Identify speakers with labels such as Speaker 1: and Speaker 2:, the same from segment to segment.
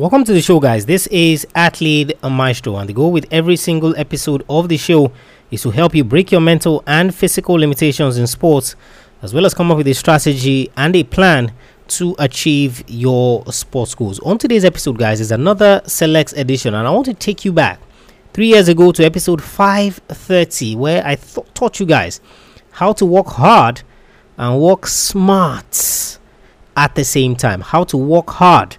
Speaker 1: Welcome to the show, guys. This is Athlete Maestro, and the goal with every single episode of the show is to help you break your mental and physical limitations in sports, as well as come up with a strategy and a plan to achieve your sports goals. On today's episode, guys, is another Selects edition, and I want to take you back three years ago to episode 530, where I th- taught you guys how to work hard and work smart at the same time. How to work hard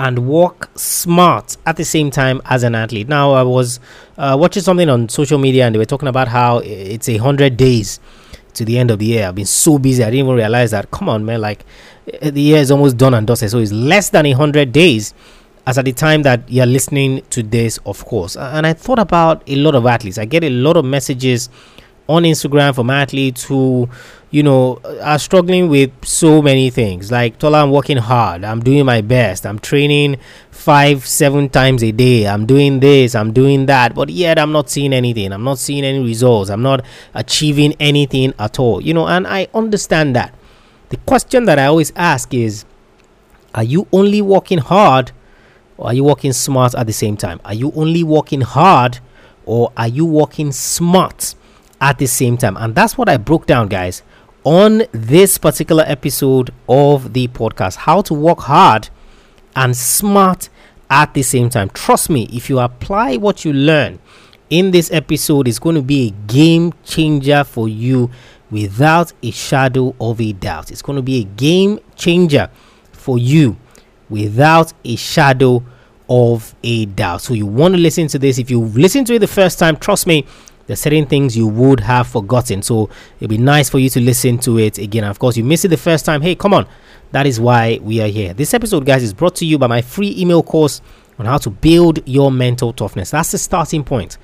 Speaker 1: and work smart at the same time as an athlete. Now, I was uh, watching something on social media and they were talking about how it's a hundred days to the end of the year. I've been so busy, I didn't even realize that. Come on, man, like uh, the year is almost done and dusted, so it's less than a hundred days. As at the time that you're listening to this, of course, and I thought about a lot of athletes. I get a lot of messages on Instagram from athletes who you know, are struggling with so many things. Like Tola, I'm working hard. I'm doing my best. I'm training five, seven times a day. I'm doing this. I'm doing that. But yet, I'm not seeing anything. I'm not seeing any results. I'm not achieving anything at all. You know, and I understand that. The question that I always ask is, are you only working hard, or are you working smart at the same time? Are you only working hard, or are you working smart? At the same time, and that's what I broke down, guys on this particular episode of the podcast how to work hard and smart at the same time. Trust me, if you apply what you learn in this episode, it's going to be a game changer for you without a shadow of a doubt. It's going to be a game changer for you without a shadow of a doubt. So you want to listen to this. If you've listened to it the first time, trust me, there's certain things you would have forgotten. So it'd be nice for you to listen to it again. of course, you missed it the first time. Hey, come on. That is why we are here. This episode, guys, is brought to you by my free email course on how to build your mental toughness. That's the starting point.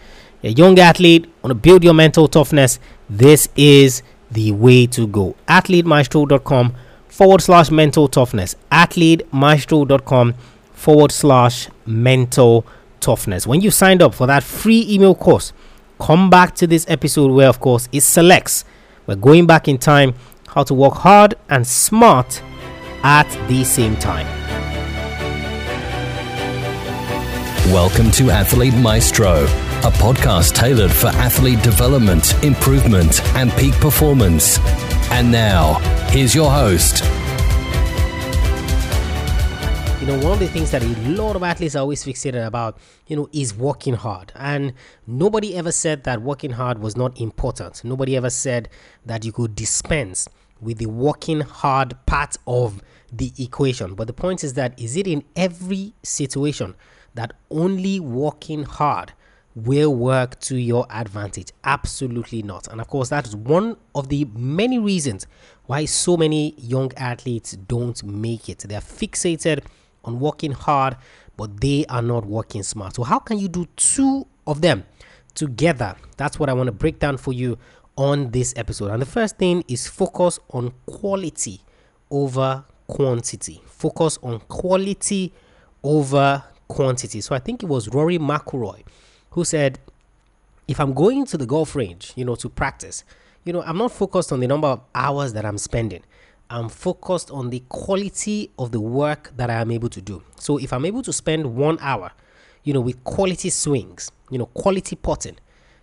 Speaker 1: A young athlete want to build your mental toughness. This is the way to go. AthleteMaestro.com forward slash mental toughness. AthleteMaestro.com forward slash mental toughness. When you signed up for that free email course, come back to this episode where, of course, it selects. We're going back in time how to work hard and smart at the same time.
Speaker 2: Welcome to Athlete Maestro, a podcast tailored for athlete development, improvement, and peak performance. And now, here's your host,
Speaker 1: you know, one of the things that a lot of athletes are always fixated about, you know, is working hard. And nobody ever said that working hard was not important. Nobody ever said that you could dispense with the working hard part of the equation. But the point is that is it in every situation that only working hard will work to your advantage? Absolutely not. And of course, that is one of the many reasons why so many young athletes don't make it. They are fixated on working hard, but they are not working smart. So, how can you do two of them together? That's what I want to break down for you on this episode. And the first thing is focus on quality over quantity. Focus on quality over quantity. So, I think it was Rory McIlroy who said, if I'm going to the golf range, you know, to practice, you know, I'm not focused on the number of hours that I'm spending. I'm focused on the quality of the work that I am able to do. So if I'm able to spend one hour, you know, with quality swings, you know, quality putting,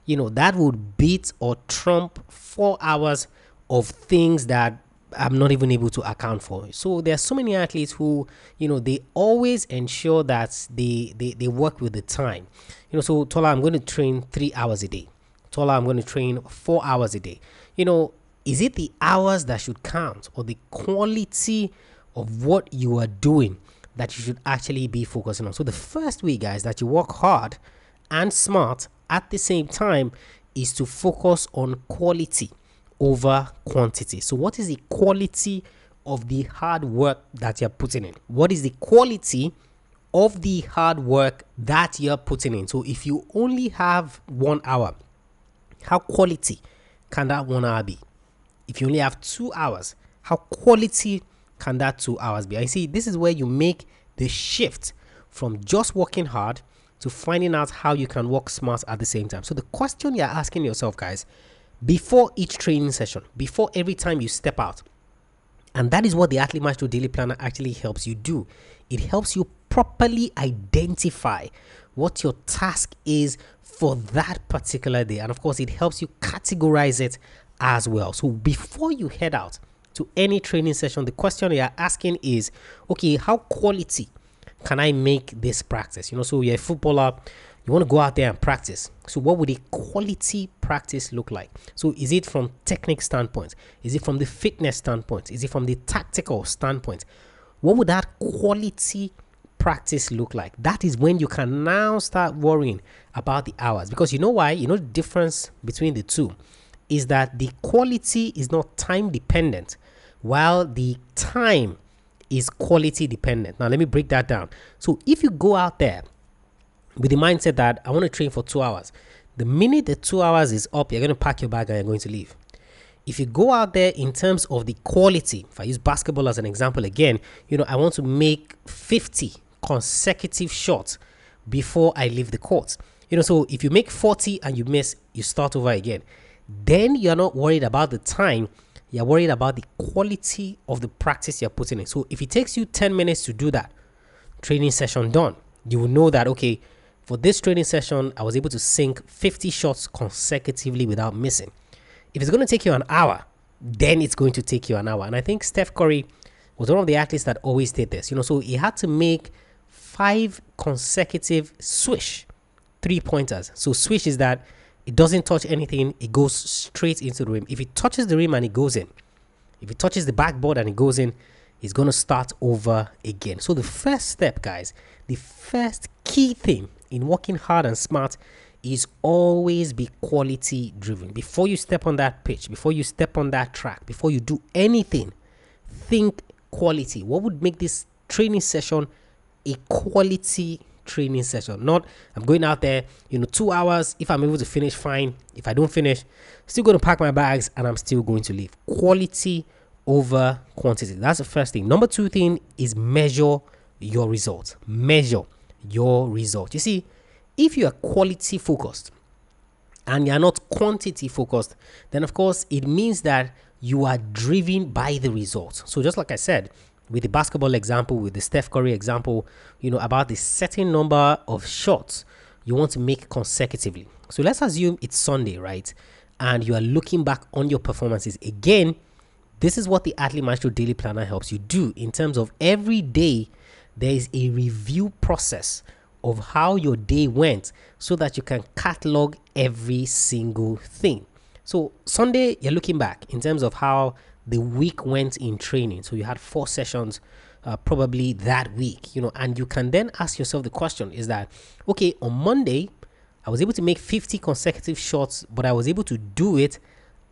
Speaker 1: you know, that would beat or trump four hours of things that I'm not even able to account for. So there are so many athletes who, you know, they always ensure that they they, they work with the time. You know, so Tola, I'm going to train three hours a day. Tola, I'm going to train four hours a day. You know, is it the hours that should count or the quality of what you are doing that you should actually be focusing on? So, the first way, guys, that you work hard and smart at the same time is to focus on quality over quantity. So, what is the quality of the hard work that you're putting in? What is the quality of the hard work that you're putting in? So, if you only have one hour, how quality can that one hour be? If you only have two hours, how quality can that two hours be? I see this is where you make the shift from just working hard to finding out how you can work smart at the same time. So the question you're asking yourself, guys, before each training session, before every time you step out, And that is what the Athlete Maestro Daily Planner actually helps you do. It helps you properly identify what your task is for that particular day. And of course, it helps you categorize it as well. So before you head out to any training session, the question you're asking is okay, how quality can I make this practice? You know, so you're a footballer, you want to go out there and practice. So, what would a quality practice look like? So, is it from technique standpoint? Is it from the fitness standpoint? Is it from the tactical standpoint? What would that quality practice look like? That is when you can now start worrying about the hours because you know why? You know the difference between the two is that the quality is not time dependent while the time is quality dependent. Now, let me break that down. So, if you go out there with the mindset that I want to train for two hours, the minute the two hours is up, you're going to pack your bag and you're going to leave. If you go out there in terms of the quality, if I use basketball as an example again, you know, I want to make 50 consecutive shots before I leave the court. You know, so if you make 40 and you miss, you start over again. Then you're not worried about the time, you're worried about the quality of the practice you're putting in. So if it takes you 10 minutes to do that, training session done, you will know that, okay, for this training session, I was able to sink 50 shots consecutively without missing. If it's going to take you an hour, then it's going to take you an hour. And I think Steph Curry was one of the athletes that always did this. You know, so he had to make five consecutive swish three pointers. So swish is that it doesn't touch anything, it goes straight into the rim. If it touches the rim and it goes in, if it touches the backboard and it goes in, it's going to start over again. So the first step, guys, the first key thing in working hard and smart is always be quality driven. Before you step on that pitch, before you step on that track, before you do anything, think quality. What would make this training session a quality training session? Not I'm going out there, you know, two hours. If I'm able to finish, fine. If I don't finish, still going to pack my bags and I'm still going to leave. Quality over quantity. That's the first thing. Number two thing is measure your results. Measure your result. You see, if you are quality focused and you're not quantity focused, then of course it means that you are driven by the results. So just like I said, with the basketball example, with the Steph Curry example, you know, about the certain number of shots you want to make consecutively. So let's assume it's Sunday, right? And you are looking back on your performances again. This is what the Athlete Maestro Daily Planner helps you do in terms of every day there is a review process of how your day went so that you can catalog every single thing. So, Sunday, you're looking back in terms of how the week went in training. So, you had four sessions uh, probably that week, you know, and you can then ask yourself the question is that, okay, on Monday, I was able to make 50 consecutive shots, but I was able to do it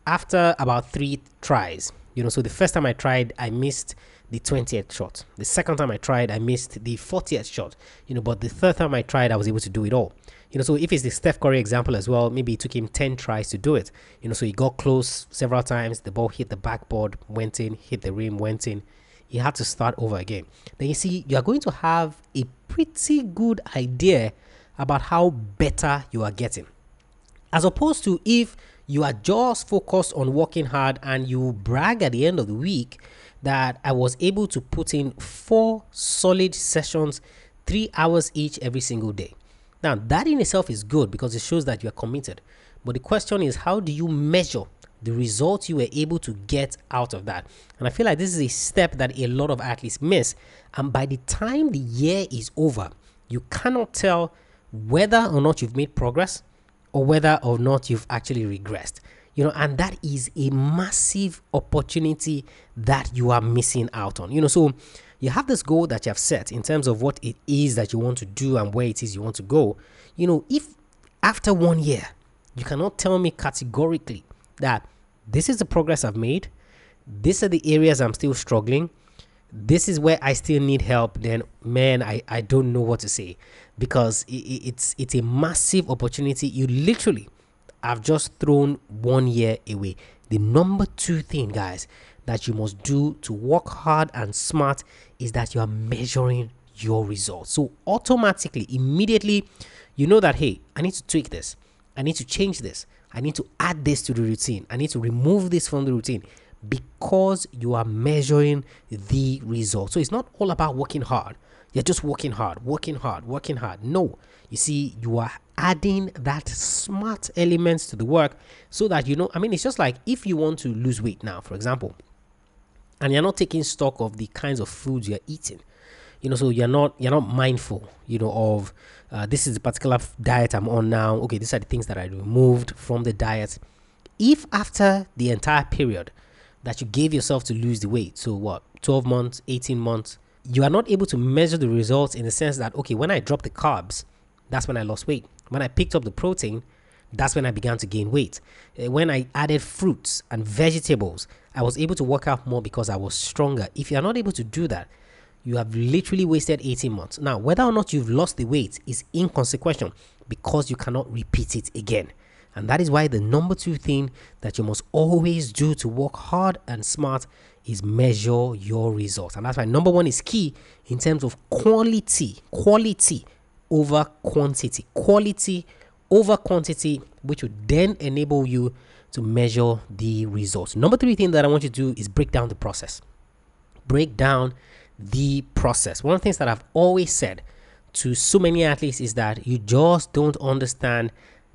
Speaker 1: after about three tries. You know, so the first time I tried, I missed the 20th shot. The second time I tried, I missed the 40th shot. You know, but the third time I tried, I was able to do it all. You know, so if it's the Steph Curry example as well, maybe it took him 10 tries to do it. You know, so he got close several times, the ball hit the backboard, went in, hit the rim, went in. He had to start over again. Then you see, you are going to have a pretty good idea about how better you are getting. As opposed to if you are just focused on working hard and you brag at the end of the week that I was able to put in four solid sessions, three hours each every single day. Now, that in itself is good because it shows that you are committed. But the question is, how do you measure the results you were able to get out of that? And I feel like this is a step that a lot of athletes miss. And by the time the year is over, you cannot tell whether or not you've made progress or whether or not you've actually regressed you know and that is a massive opportunity that you are missing out on you know so you have this goal that you have set in terms of what it is that you want to do and where it is you want to go. You know if after one year you cannot tell me categorically that this is the progress i've made these are the areas i'm still struggling this is where i still need help then man i i don't know what to say. Because it, it's it's a massive opportunity. You literally I've just thrown one year away. The number two thing, guys, that you must do to work hard and smart is that you are measuring your results. So, automatically, immediately, you know that, hey, I need to tweak this, I need to change this, I need to add this to the routine, I need to remove this from the routine. because you are measuring the result. So it's not all about working hard. You're just working hard, working hard, working hard. No, you see, you are adding that smart elements to the work so that you know. I mean, it's just like if you want to lose weight now, for example, and you're not taking stock of the kinds of foods you're eating. You know so you're not you're not mindful you know of uh, this is the particular diet i'm on now. Okay these are the things that i removed from the diet. If after the entire period that you gave yourself to lose the weight so what 12 months 18 months you are not able to measure the results in the sense that okay when i dropped the carbs that's when i lost weight. When i picked up the protein that's when i began to gain weight uh, when i added fruits and vegetables i was able to work out more because i was stronger if you're not able to do that you have literally wasted 18 months. Now, whether or not you've lost the weight is inconsequential because you cannot repeat it again. And that is why the number two thing that you must always do to work hard and smart is measure your results. And that's why number one is key in terms of quality, quality over quantity, quality over quantity, which would then enable you to measure the results. Number three thing that I want you to do is break down the process. Break down the process. One of the things that I've always said to so many athletes is that you just don't understand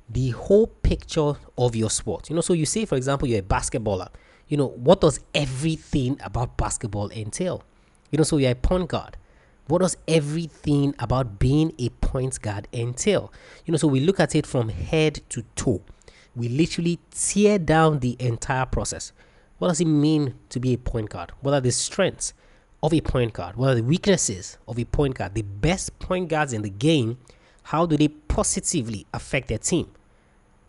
Speaker 1: the whole picture of your sport. You know, so you say, for example, you're a basketballer. You know, what does everything about basketball entail? You know, so you're a point guard. What does everything about being a point guard entail? You know, so we look at it from head to toe. We literally tear down the entire process. What does it mean to be a point guard? What are the strengths? of a point guard? What are the weaknesses of a point guard? The best point guards in the game, how do they positively affect their team?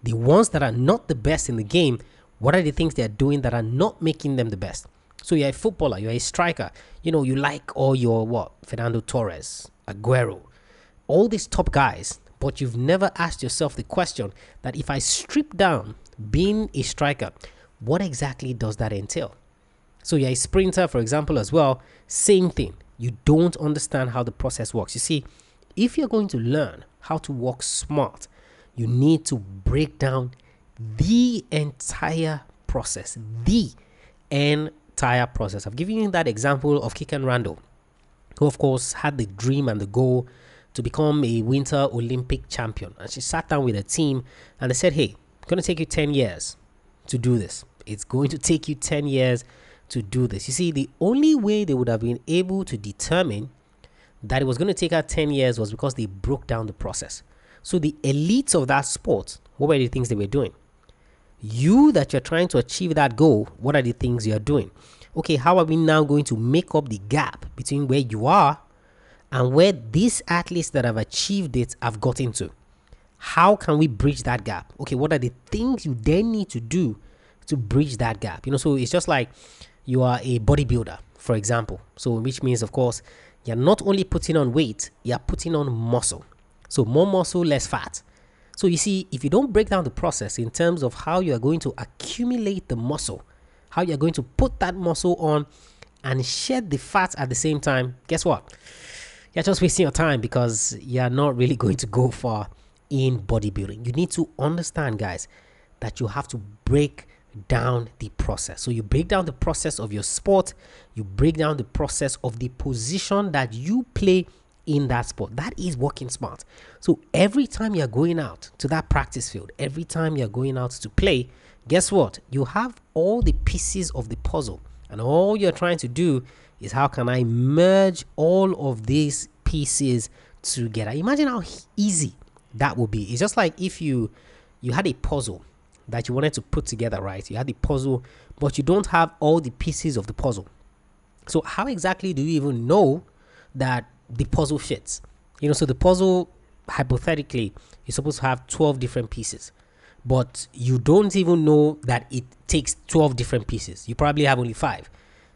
Speaker 1: The ones that are not the best in the game, what are the things they're doing that are not making them the best? So you're a footballer, you're a striker, you know, you like all your what? Fernando Torres, Aguero, all these top guys, but you've never asked yourself the question that if I strip down being a striker, what exactly does that entail? So you're a sprinter, for example, as well. Same thing. You don't understand how the process works. You see, if you're going to learn how to walk smart, you need to break down the entire process. The entire process. I've given you that example of Kikkan Randall, who, of course, had the dream and the goal to become a Winter Olympic champion. And she sat down with a team and they said, Hey, it's going to take you 10 years to do this. It's going to take you 10 years to do this. You see, the only way they would have been able to determine that it was going to take her 10 years was because they broke down the process. So the elites of that sport, what were the things they were doing? You that you're trying to achieve that goal, what are the things you're doing? Okay, how are we now going to make up the gap between where you are and where these athletes that have achieved it have gotten to? How can we bridge that gap? Okay, what are the things you then need to do to bridge that gap? You know, so it's just like you are a bodybuilder, for example. So, which means, of course, you're not only putting on weight, you're putting on muscle. So, more muscle, less fat. So, you see, if you don't break down the process in terms of how you are going to accumulate the muscle, how you're going to put that muscle on and shed the fat at the same time, guess what? You're just wasting your time because you're not really going to go far in bodybuilding. You need to understand, guys, that you have to break down the process. So you break down the process of your sport, you break down the process of the position that you play in that sport. That is working smart. So every time you're going out to that practice field, every time you're going out to play, guess what? You have all the pieces of the puzzle. And all you're trying to do is how can I merge all of these pieces together? Imagine how easy that would be. It's just like if you you had a puzzle that you wanted to put together, right? You had the puzzle, but you don't have all the pieces of the puzzle. So, how exactly do you even know that the puzzle fits? You know, so the puzzle, hypothetically, is supposed to have 12 different pieces, but you don't even know that it takes 12 different pieces. You probably have only five.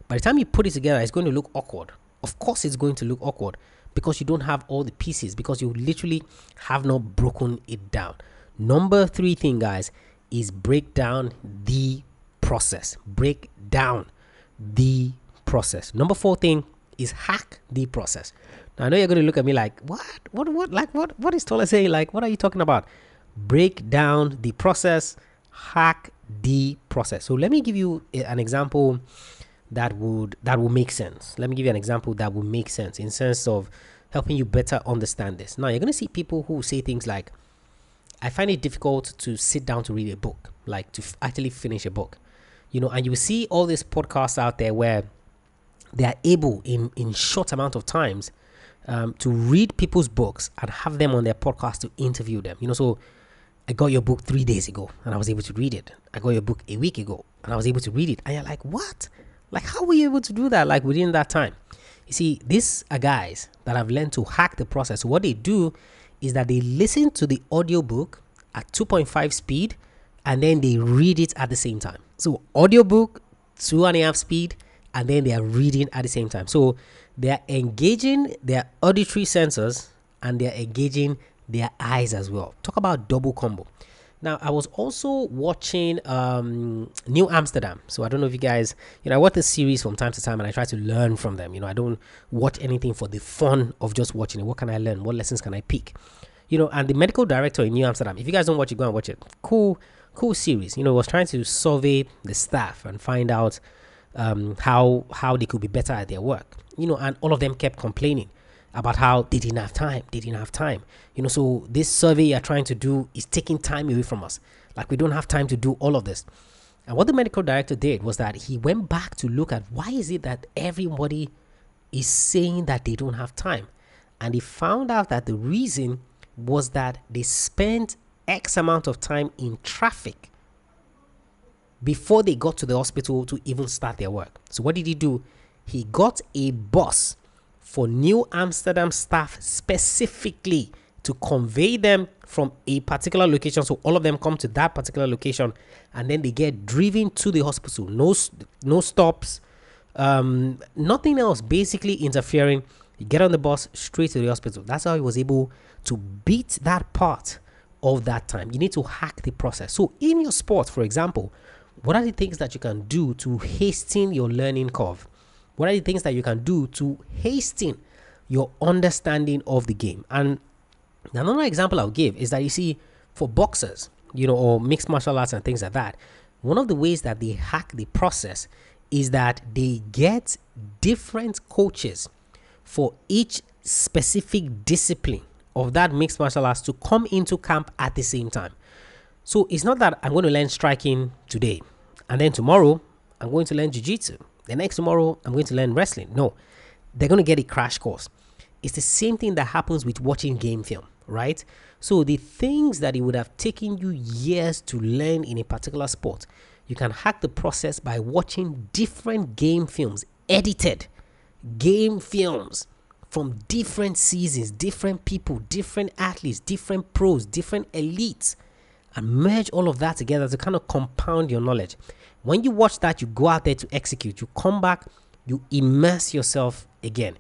Speaker 1: By the time you put it together, it's going to look awkward. Of course, it's going to look awkward because you don't have all the pieces, because you literally have not broken it down. Number three thing, guys, is break down the process. Break down the process. Number four thing is hack the process. Now I know you're going to look at me like, what? What? What? Like what? What is Tola saying? Like, what are you talking about? Break down the process. Hack the process. So let me give you eh, an example that would that will make sense. Let me give you an example that will make sense in sense of helping you better understand this. Now you're going to see people who say things like I find it difficult to sit down to read a book, like to f- actually finish a book. You know, and you see all these podcasts out there where they are able in in short amount of times um, to read people's books and have them on their podcast to interview them. You know, so I got your book three days ago and I was able to read it. I got your book a week ago and I was able to read it. And you're like, what? Like, how were you able to do that? Like within that time? You see, these are guys that have learned to hack the process. What they do is that they listen to the audiobook at 2.5 speed and then they read it at the same time. So, audiobook, two and a half speed, and then they are reading at the same time. So, they are engaging their auditory sensors and they are engaging their eyes as well. Talk about double combo. Now, I was also watching um, New Amsterdam. So I don't know if you guys, you know, I watch this series from time to time and I try to learn from them. You know, I don't watch anything for the fun of just watching it. What can I learn? What lessons can I pick? You know, and the medical director in New Amsterdam, if you guys don't watch it, go and watch it. Cool, cool series. You know, was trying to survey the staff and find out um, how how they could be better at their work. You know, and all of them kept complaining about how they didn't have time. They didn't have time. You know, so this survey you're trying to do is taking time away from us. Like we don't have time to do all of this. And what the medical director did was that he went back to look at why is it that everybody is saying that they don't have time. And he found out that the reason was that they spent X amount of time in traffic before they got to the hospital to even start their work. So what did he do? He got a bus for New Amsterdam staff specifically to convey them from a particular location. So all of them come to that particular location and then they get driven to the hospital. No, no stops, um, nothing else basically interfering. You get on the bus straight to the hospital. That's how he was able to beat that part of that time. You need to hack the process. So in your sport, for example, what are the things that you can do to hasten your learning curve? What are the things that you can do to hasten your understanding of the game? And another example I'll give is that you see, for boxers, you know, or mixed martial arts and things like that, one of the ways that they hack the process is that they get different coaches for each specific discipline of that mixed martial arts to come into camp at the same time. So it's not that I'm going to learn striking today and then tomorrow I'm going to learn jiu jitsu the next tomorrow I'm going to learn wrestling. No, they're going to get a crash course. It's the same thing that happens with watching game film, right? So the things that it would have taken you years to learn in a particular sport, you can hack the process by watching different game films, edited game films from different seasons, different people, different athletes, different pros, different elites, and merge all of that together to kind of compound your knowledge. When you watch that, you go out there to execute. You come back, you immerse yourself again.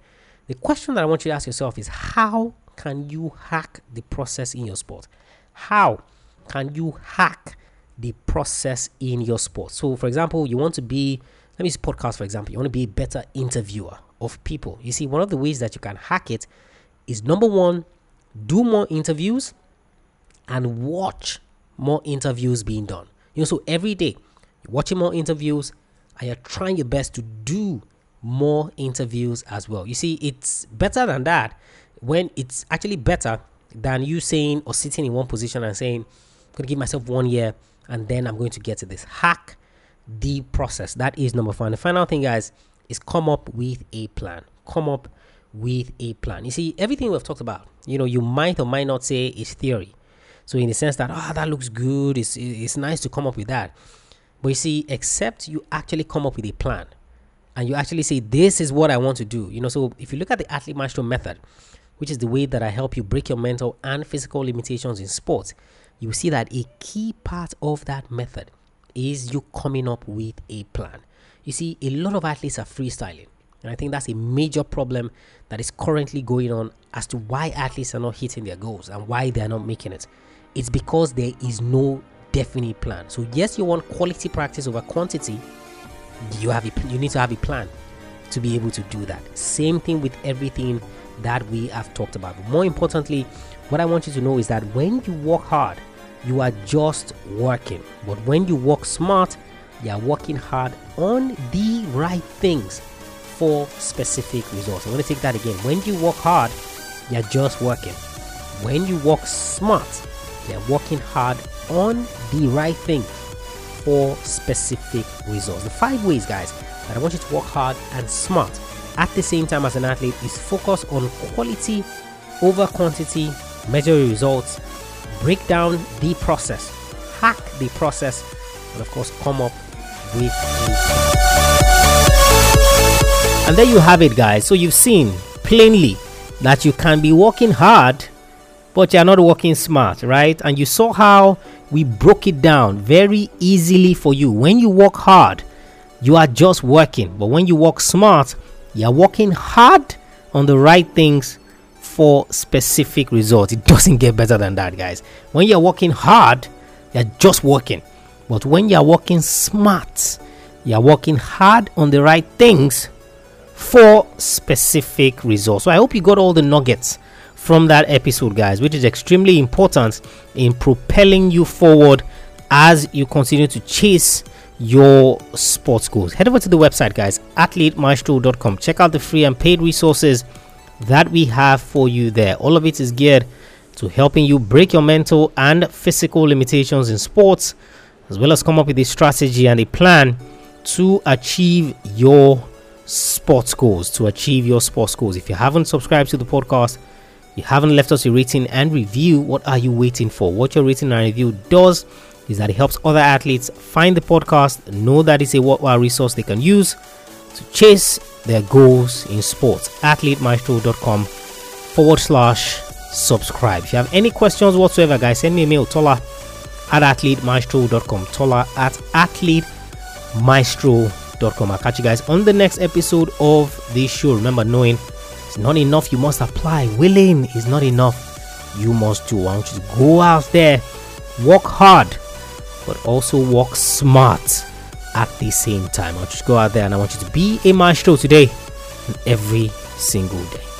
Speaker 1: The question that I want you to ask yourself is how can you hack the process in your sport? How can you hack the process in your sport? So, for example, you want to be, let me use podcast for example, you want to be a better interviewer of people. You see, one of the ways that you can hack it is number one, do more interviews and watch more interviews being done. You know, so every day you're watching more interviews and you're trying your best to do more interviews as well. You see, it's better than that when it's actually better than you saying or sitting in one position and saying, I'm going to give myself one year and then I'm going to get to this. Hack the process. That is number five. The final thing, guys, is come up with a plan. Come up with a plan. You see, everything we've talked about, you know, you might or might not say is theory. So, in the sense that, oh, that looks good, it's, it's nice to come up with that. But you see, except you actually come up with a plan and you actually say, This is what I want to do. You know, so if you look at the Athlete Maestro method, which is the way that I help you break your mental and physical limitations in sports, you will see that a key part of that method is you coming up with a plan. You see, a lot of athletes are freestyling. And I think that's a major problem that is currently going on as to why athletes are not hitting their goals and why they are not making it. It's because there is no definite plan. So yes, you want quality practice over quantity. You have a, you need to have a plan to be able to do that. Same thing with everything that we have talked about. But more importantly, what I want you to know is that when you work hard you are just working. But when you work smart, you are working hard on the right things for specific results. I'm going to take that again. When you work hard, you're just working. When you work smart, you're working hard on the right thing for specific results. The five ways, guys, that I want you to work hard and smart at the same time as an athlete is focus on quality over quantity, measure results, break down the process, hack the process, and of course, come up with. And there you have it, guys. So you've seen plainly that you can be working hard, but you're not working smart, right? And you saw how we broke it down very easily for you. When you work hard, you are just working, but when you work smart, you're working hard on the right things for specific results. It doesn't get better than that, guys. When you're working hard, you're just working. But when you're working smart, you're working hard on the right things for specific results. So I hope you got all the nuggets from that episode, guys, which is extremely important in propelling you forward as you continue to chase your sports goals. Head over to the website, guys, athletemaestro.com. Check out the free and paid resources that we have for you there. All of it is geared to helping you break your mental and physical limitations in sports, as well as come up with a strategy and a plan to achieve your sports goals. To achieve your sports goals. If you haven't subscribed to the podcast, you haven't left us a rating and review, what are you waiting for? What your rating and review does is that it helps other athletes find the podcast, know that it's a worthwhile resource they can use to chase their goals in sports. AthleteMaestro.com forward slash subscribe. If you have any questions whatsoever, guys, send me a mail, Tola at AthleteMaestro.com. Tola at AthleteMaestro.com. I'll catch you guys on the next episode of this show. Remember, knowing it's not enough, you must apply. Willing is not enough, you must do. I want you to go out there, work hard, but also work smart at the same time. I want you to go out there and I want you to be a maestro today and every single day.